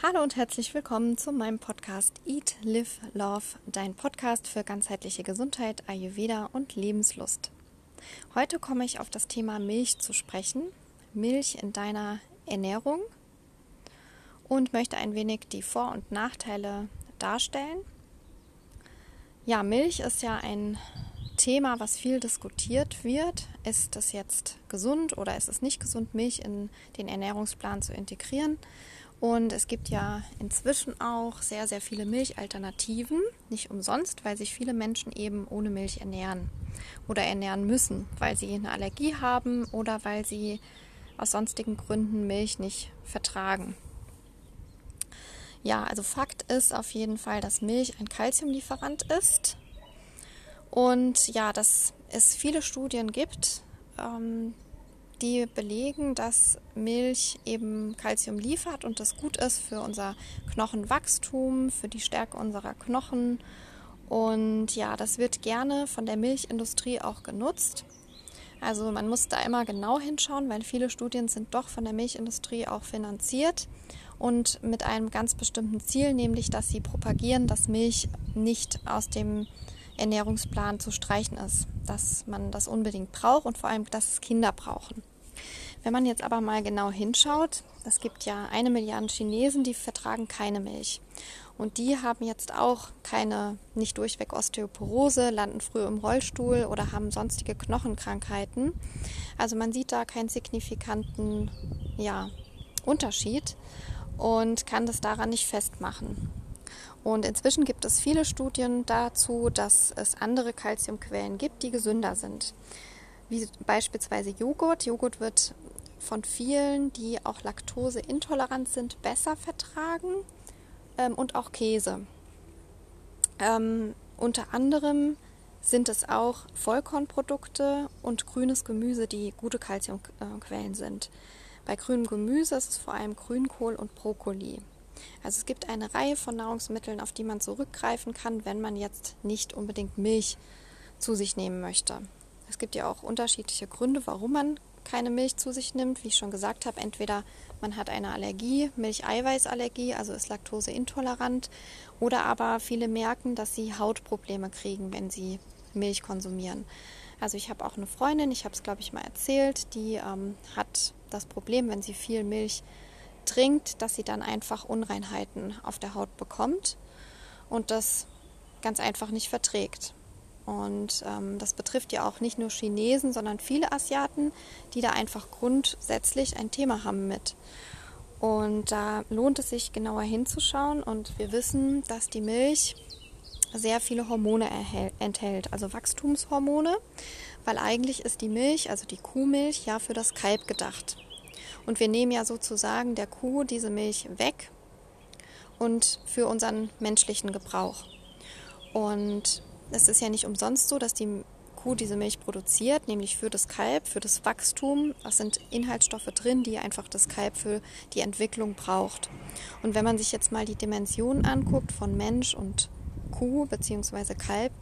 Hallo und herzlich willkommen zu meinem Podcast Eat, Live, Love, dein Podcast für ganzheitliche Gesundheit, Ayurveda und Lebenslust. Heute komme ich auf das Thema Milch zu sprechen, Milch in deiner Ernährung und möchte ein wenig die Vor- und Nachteile darstellen. Ja, Milch ist ja ein Thema, was viel diskutiert wird. Ist es jetzt gesund oder ist es nicht gesund, Milch in den Ernährungsplan zu integrieren? Und es gibt ja inzwischen auch sehr, sehr viele Milchalternativen. Nicht umsonst, weil sich viele Menschen eben ohne Milch ernähren oder ernähren müssen, weil sie eine Allergie haben oder weil sie aus sonstigen Gründen Milch nicht vertragen. Ja, also Fakt ist auf jeden Fall, dass Milch ein Kalziumlieferant ist. Und ja, dass es viele Studien gibt, ähm, die belegen, dass Milch eben Kalzium liefert und das gut ist für unser Knochenwachstum, für die Stärke unserer Knochen. Und ja, das wird gerne von der Milchindustrie auch genutzt. Also man muss da immer genau hinschauen, weil viele Studien sind doch von der Milchindustrie auch finanziert und mit einem ganz bestimmten Ziel, nämlich dass sie propagieren, dass Milch nicht aus dem Ernährungsplan zu streichen ist, dass man das unbedingt braucht und vor allem, dass es Kinder brauchen. Wenn man jetzt aber mal genau hinschaut, es gibt ja eine Milliarde Chinesen, die vertragen keine Milch. Und die haben jetzt auch keine, nicht durchweg Osteoporose, landen früh im Rollstuhl oder haben sonstige Knochenkrankheiten. Also man sieht da keinen signifikanten ja, Unterschied und kann das daran nicht festmachen. Und inzwischen gibt es viele Studien dazu, dass es andere Kalziumquellen gibt, die gesünder sind. Wie beispielsweise Joghurt. Joghurt wird von vielen, die auch laktoseintolerant sind, besser vertragen ähm, und auch Käse. Ähm, unter anderem sind es auch Vollkornprodukte und grünes Gemüse, die gute Kalziumquellen sind. Bei grünem Gemüse ist es vor allem Grünkohl und Brokkoli. Also es gibt eine Reihe von Nahrungsmitteln, auf die man zurückgreifen kann, wenn man jetzt nicht unbedingt Milch zu sich nehmen möchte. Es gibt ja auch unterschiedliche Gründe, warum man keine Milch zu sich nimmt. Wie ich schon gesagt habe, entweder man hat eine Allergie, Milcheiweißallergie, also ist laktoseintolerant, oder aber viele merken, dass sie Hautprobleme kriegen, wenn sie Milch konsumieren. Also ich habe auch eine Freundin, ich habe es glaube ich mal erzählt, die ähm, hat das Problem, wenn sie viel Milch trinkt, dass sie dann einfach Unreinheiten auf der Haut bekommt und das ganz einfach nicht verträgt. Und ähm, das betrifft ja auch nicht nur Chinesen, sondern viele Asiaten, die da einfach grundsätzlich ein Thema haben mit. Und da lohnt es sich genauer hinzuschauen. Und wir wissen, dass die Milch sehr viele Hormone enthält, also Wachstumshormone, weil eigentlich ist die Milch, also die Kuhmilch, ja für das Kalb gedacht. Und wir nehmen ja sozusagen der Kuh diese Milch weg und für unseren menschlichen Gebrauch. Und es ist ja nicht umsonst so, dass die Kuh diese Milch produziert, nämlich für das Kalb, für das Wachstum. Es sind Inhaltsstoffe drin, die einfach das Kalb für die Entwicklung braucht. Und wenn man sich jetzt mal die Dimensionen anguckt von Mensch und Kuh bzw. Kalb,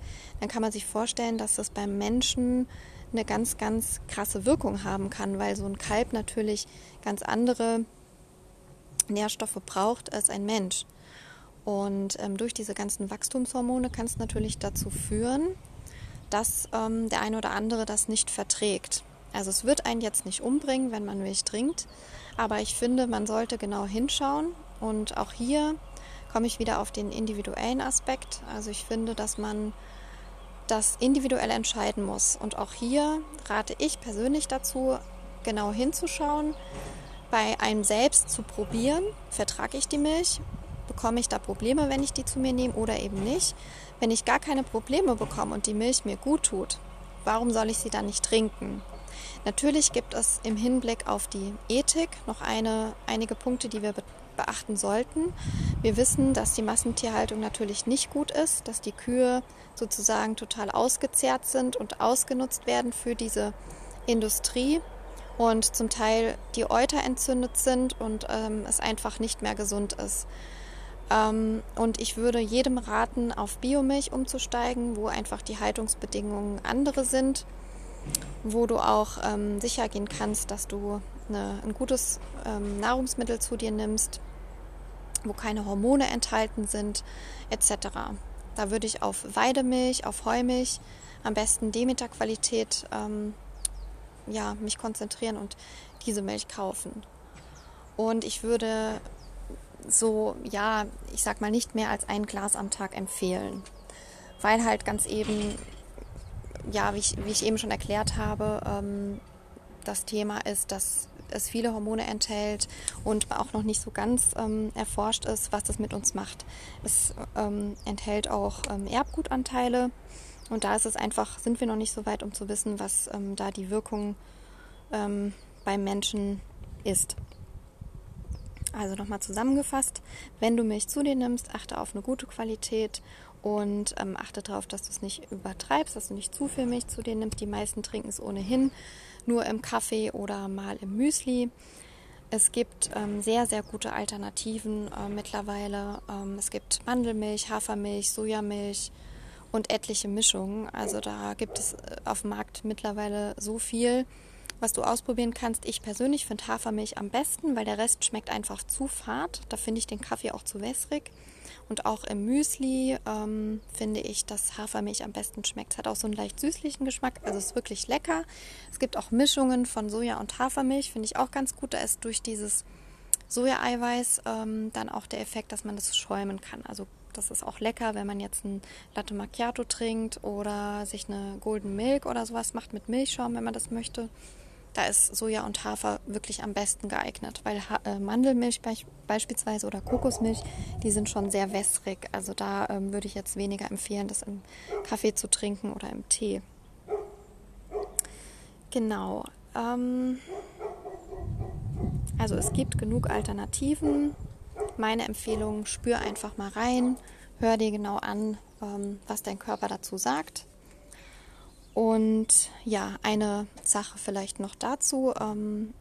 dann kann man sich vorstellen, dass das beim Menschen eine ganz, ganz krasse Wirkung haben kann, weil so ein Kalb natürlich ganz andere Nährstoffe braucht als ein Mensch. Und ähm, durch diese ganzen Wachstumshormone kann es natürlich dazu führen, dass ähm, der eine oder andere das nicht verträgt. Also es wird einen jetzt nicht umbringen, wenn man Milch trinkt, aber ich finde, man sollte genau hinschauen. Und auch hier komme ich wieder auf den individuellen Aspekt. Also ich finde, dass man das individuell entscheiden muss. Und auch hier rate ich persönlich dazu, genau hinzuschauen, bei einem selbst zu probieren, vertrage ich die Milch bekomme ich da Probleme, wenn ich die zu mir nehme oder eben nicht. Wenn ich gar keine Probleme bekomme und die Milch mir gut tut, warum soll ich sie dann nicht trinken? Natürlich gibt es im Hinblick auf die Ethik noch eine, einige Punkte, die wir beachten sollten. Wir wissen, dass die Massentierhaltung natürlich nicht gut ist, dass die Kühe sozusagen total ausgezehrt sind und ausgenutzt werden für diese Industrie und zum Teil die Euter entzündet sind und ähm, es einfach nicht mehr gesund ist. Ähm, und ich würde jedem raten, auf Biomilch umzusteigen, wo einfach die Haltungsbedingungen andere sind, wo du auch ähm, sicher gehen kannst, dass du eine, ein gutes ähm, Nahrungsmittel zu dir nimmst, wo keine Hormone enthalten sind, etc. Da würde ich auf Weidemilch, auf Heumilch, am besten Demeter-Qualität ähm, ja, mich konzentrieren und diese Milch kaufen. Und ich würde so, ja, ich sag mal nicht mehr als ein Glas am Tag empfehlen. Weil halt ganz eben, ja, wie ich, wie ich eben schon erklärt habe, ähm, das Thema ist, dass es viele Hormone enthält und auch noch nicht so ganz ähm, erforscht ist, was das mit uns macht. Es ähm, enthält auch ähm, Erbgutanteile und da ist es einfach, sind wir noch nicht so weit, um zu wissen, was ähm, da die Wirkung ähm, beim Menschen ist. Also nochmal zusammengefasst, wenn du Milch zu dir nimmst, achte auf eine gute Qualität und ähm, achte darauf, dass du es nicht übertreibst, dass du nicht zu viel Milch zu dir nimmst. Die meisten trinken es ohnehin nur im Kaffee oder mal im Müsli. Es gibt ähm, sehr, sehr gute Alternativen äh, mittlerweile. Ähm, es gibt Mandelmilch, Hafermilch, Sojamilch und etliche Mischungen. Also da gibt es äh, auf dem Markt mittlerweile so viel was du ausprobieren kannst. Ich persönlich finde Hafermilch am besten, weil der Rest schmeckt einfach zu fad. Da finde ich den Kaffee auch zu wässrig. Und auch im Müsli ähm, finde ich, dass Hafermilch am besten schmeckt. Es hat auch so einen leicht süßlichen Geschmack, also ist wirklich lecker. Es gibt auch Mischungen von Soja und Hafermilch, finde ich auch ganz gut. Da ist durch dieses Sojaeiweiß ähm, dann auch der Effekt, dass man das schäumen kann. Also das ist auch lecker, wenn man jetzt ein Latte Macchiato trinkt oder sich eine Golden Milk oder sowas macht mit Milchschaum, wenn man das möchte. Da ist Soja und Hafer wirklich am besten geeignet, weil ha äh, Mandelmilch be beispielsweise oder Kokosmilch, die sind schon sehr wässrig. Also da ähm, würde ich jetzt weniger empfehlen, das im Kaffee zu trinken oder im Tee. Genau. Ähm also es gibt genug Alternativen. Meine Empfehlung, spür einfach mal rein, hör dir genau an, ähm, was dein Körper dazu sagt. Und ja, eine Sache vielleicht noch dazu. Ähm,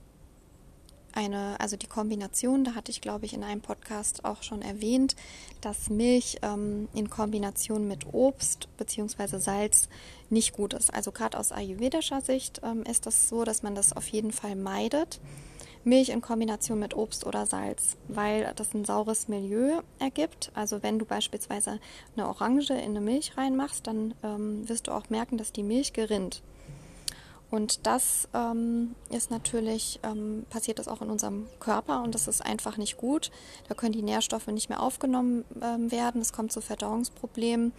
eine, also die Kombination, da hatte ich, glaube ich, in einem Podcast auch schon erwähnt, dass Milch ähm, in Kombination mit Obst bzw. Salz nicht gut ist. Also gerade aus ayurvedischer Sicht ähm, ist das so, dass man das auf jeden Fall meidet. Milch in Kombination mit Obst oder Salz, weil das ein saures Milieu ergibt. Also wenn du beispielsweise eine Orange in eine Milch reinmachst, dann ähm, wirst du auch merken, dass die Milch gerinnt. Und das ähm, ist natürlich, ähm, passiert das auch in unserem Körper und das ist einfach nicht gut. Da können die Nährstoffe nicht mehr aufgenommen ähm, werden. Es kommt zu Verdauungsproblemen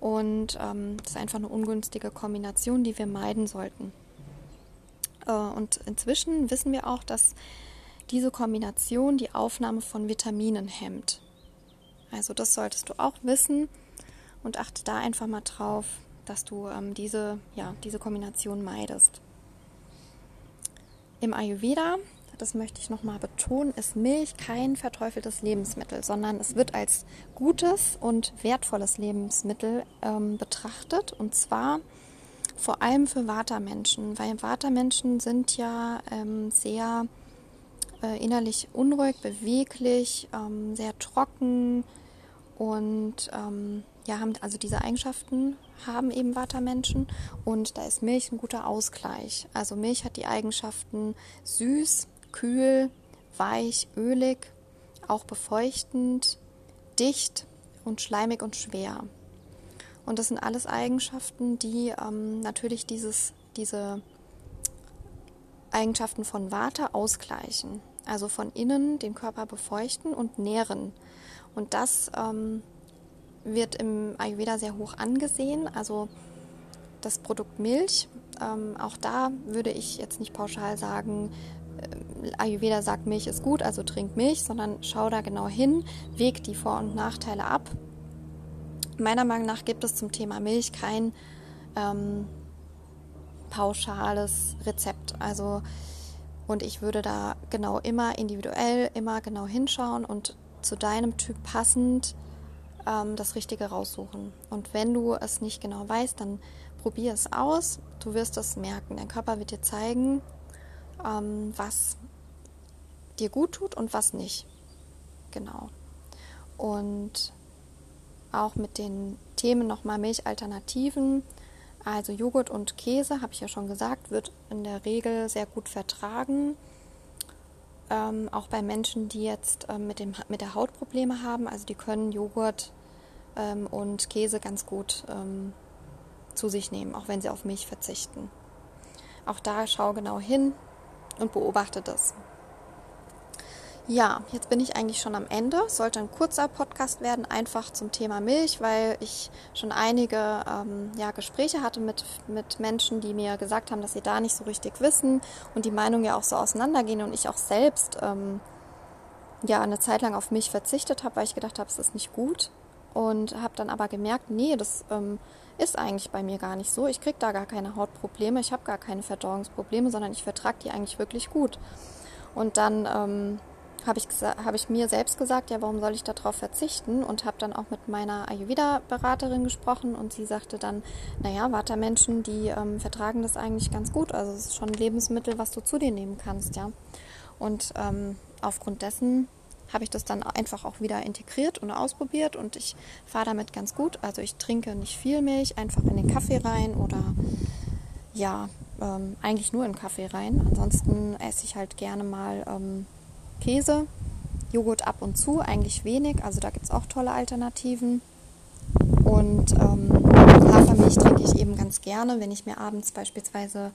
und ähm, das ist einfach eine ungünstige Kombination, die wir meiden sollten. Äh, und inzwischen wissen wir auch, dass diese Kombination die Aufnahme von Vitaminen hemmt. Also das solltest du auch wissen und achte da einfach mal drauf, dass du ähm, diese, ja, diese Kombination meidest. Im Ayurveda, das möchte ich nochmal betonen, ist Milch kein verteufeltes Lebensmittel, sondern es wird als gutes und wertvolles Lebensmittel ähm, betrachtet. Und zwar vor allem für Vata-Menschen, weil Vata-Menschen sind ja ähm, sehr äh, innerlich unruhig, beweglich, ähm, sehr trocken und ähm, ja, haben also diese Eigenschaften haben eben Vata-Menschen und da ist Milch ein guter Ausgleich. Also Milch hat die Eigenschaften süß, kühl, weich, ölig, auch befeuchtend, dicht und schleimig und schwer. Und das sind alles Eigenschaften, die ähm, natürlich dieses, diese Eigenschaften von Vata ausgleichen. Also von innen den Körper befeuchten und nähren. Und das ähm, wird im Ayurveda sehr hoch angesehen. Also das Produkt Milch, ähm, auch da würde ich jetzt nicht pauschal sagen, äh, Ayurveda sagt, Milch ist gut, also trink Milch, sondern schau da genau hin, weg die Vor- und Nachteile ab meiner Meinung nach gibt es zum Thema Milch kein ähm, pauschales Rezept. Also und ich würde da genau immer individuell, immer genau hinschauen und zu deinem Typ passend ähm, das Richtige raussuchen. Und wenn du es nicht genau weißt, dann probier es aus. Du wirst es merken. Dein Körper wird dir zeigen, ähm, was dir gut tut und was nicht. Genau. Und auch mit den Themen nochmal Milchalternativen. Also Joghurt und Käse, habe ich ja schon gesagt, wird in der Regel sehr gut vertragen. ähm, auch bei Menschen, die jetzt ähm, mit, dem, mit der Haut Probleme haben. Also die können Joghurt ähm, und Käse ganz gut ähm, zu sich nehmen, auch wenn sie auf Milch verzichten. Auch da schau genau hin und beobachte das. Ja, jetzt bin ich eigentlich schon am Ende. Sollte ein kurzer Podcast werden, einfach zum Thema Milch, weil ich schon einige ähm, ja, Gespräche hatte mit, mit Menschen, die mir gesagt haben, dass sie da nicht so richtig wissen und die Meinungen ja auch so auseinandergehen und ich auch selbst ähm, ja eine Zeit lang auf Milch verzichtet habe, weil ich gedacht habe, es ist nicht gut und habe dann aber gemerkt, nee, das ähm, ist eigentlich bei mir gar nicht so. Ich kriege da gar keine Hautprobleme, ich habe gar keine Verdauungsprobleme, sondern ich vertrage die eigentlich wirklich gut. Und dann ähm, habe ich, hab ich mir selbst gesagt, ja, warum soll ich darauf verzichten? Und habe dann auch mit meiner Ayurveda-Beraterin gesprochen und sie sagte dann, naja, Vata-Menschen, die ähm, vertragen das eigentlich ganz gut. Also es ist schon ein Lebensmittel, was du zu dir nehmen kannst, ja. Und ähm, aufgrund dessen habe ich das dann einfach auch wieder integriert und ausprobiert und ich fahre damit ganz gut. Also ich trinke nicht viel Milch, einfach in den Kaffee rein oder ja, ähm, eigentlich nur in Kaffee rein. Ansonsten esse ich halt gerne mal ähm, Käse, Joghurt ab und zu, eigentlich wenig. Also da gibt es auch tolle Alternativen. Und ähm, Hafermilch trinke ich eben ganz gerne, wenn ich mir abends beispielsweise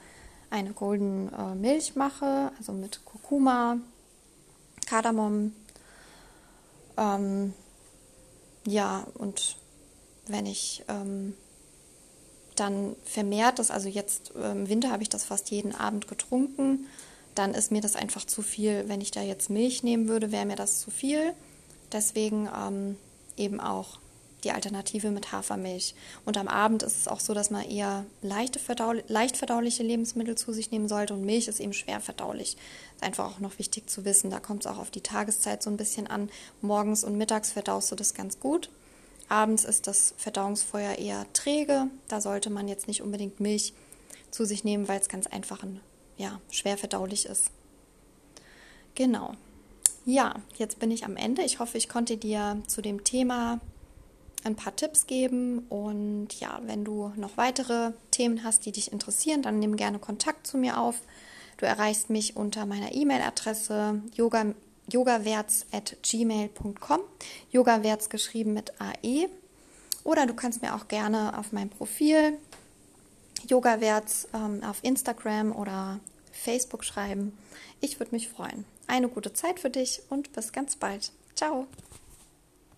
eine Golden äh, Milch mache, also mit Kurkuma, Kardamom. Ähm, ja, und wenn ich ähm, dann vermehrt das, also jetzt äh, im Winter habe ich das fast jeden Abend getrunken dann ist mir das einfach zu viel. Wenn ich da jetzt Milch nehmen würde, wäre mir das zu viel. Deswegen ähm, eben auch die Alternative mit Hafermilch. Und am Abend ist es auch so, dass man eher leichte verdau leicht verdauliche Lebensmittel zu sich nehmen sollte und Milch ist eben schwer verdaulich. Ist einfach auch noch wichtig zu wissen. Da kommt es auch auf die Tageszeit so ein bisschen an. Morgens und mittags verdaust du das ganz gut. Abends ist das Verdauungsfeuer eher träge. Da sollte man jetzt nicht unbedingt Milch zu sich nehmen, weil es ganz einfach ein ja, schwer verdaulich ist. Genau. Ja, jetzt bin ich am Ende. Ich hoffe, ich konnte dir zu dem Thema ein paar Tipps geben. Und ja, wenn du noch weitere Themen hast, die dich interessieren, dann nimm gerne Kontakt zu mir auf. Du erreichst mich unter meiner E-Mail-Adresse yoga, yogawerts.gmail.com. Yogawerts geschrieben mit AE. Oder du kannst mir auch gerne auf meinem Profil Yoga-Werts ähm, auf Instagram oder Facebook schreiben. Ich würde mich freuen. Eine gute Zeit für dich und bis ganz bald. Ciao.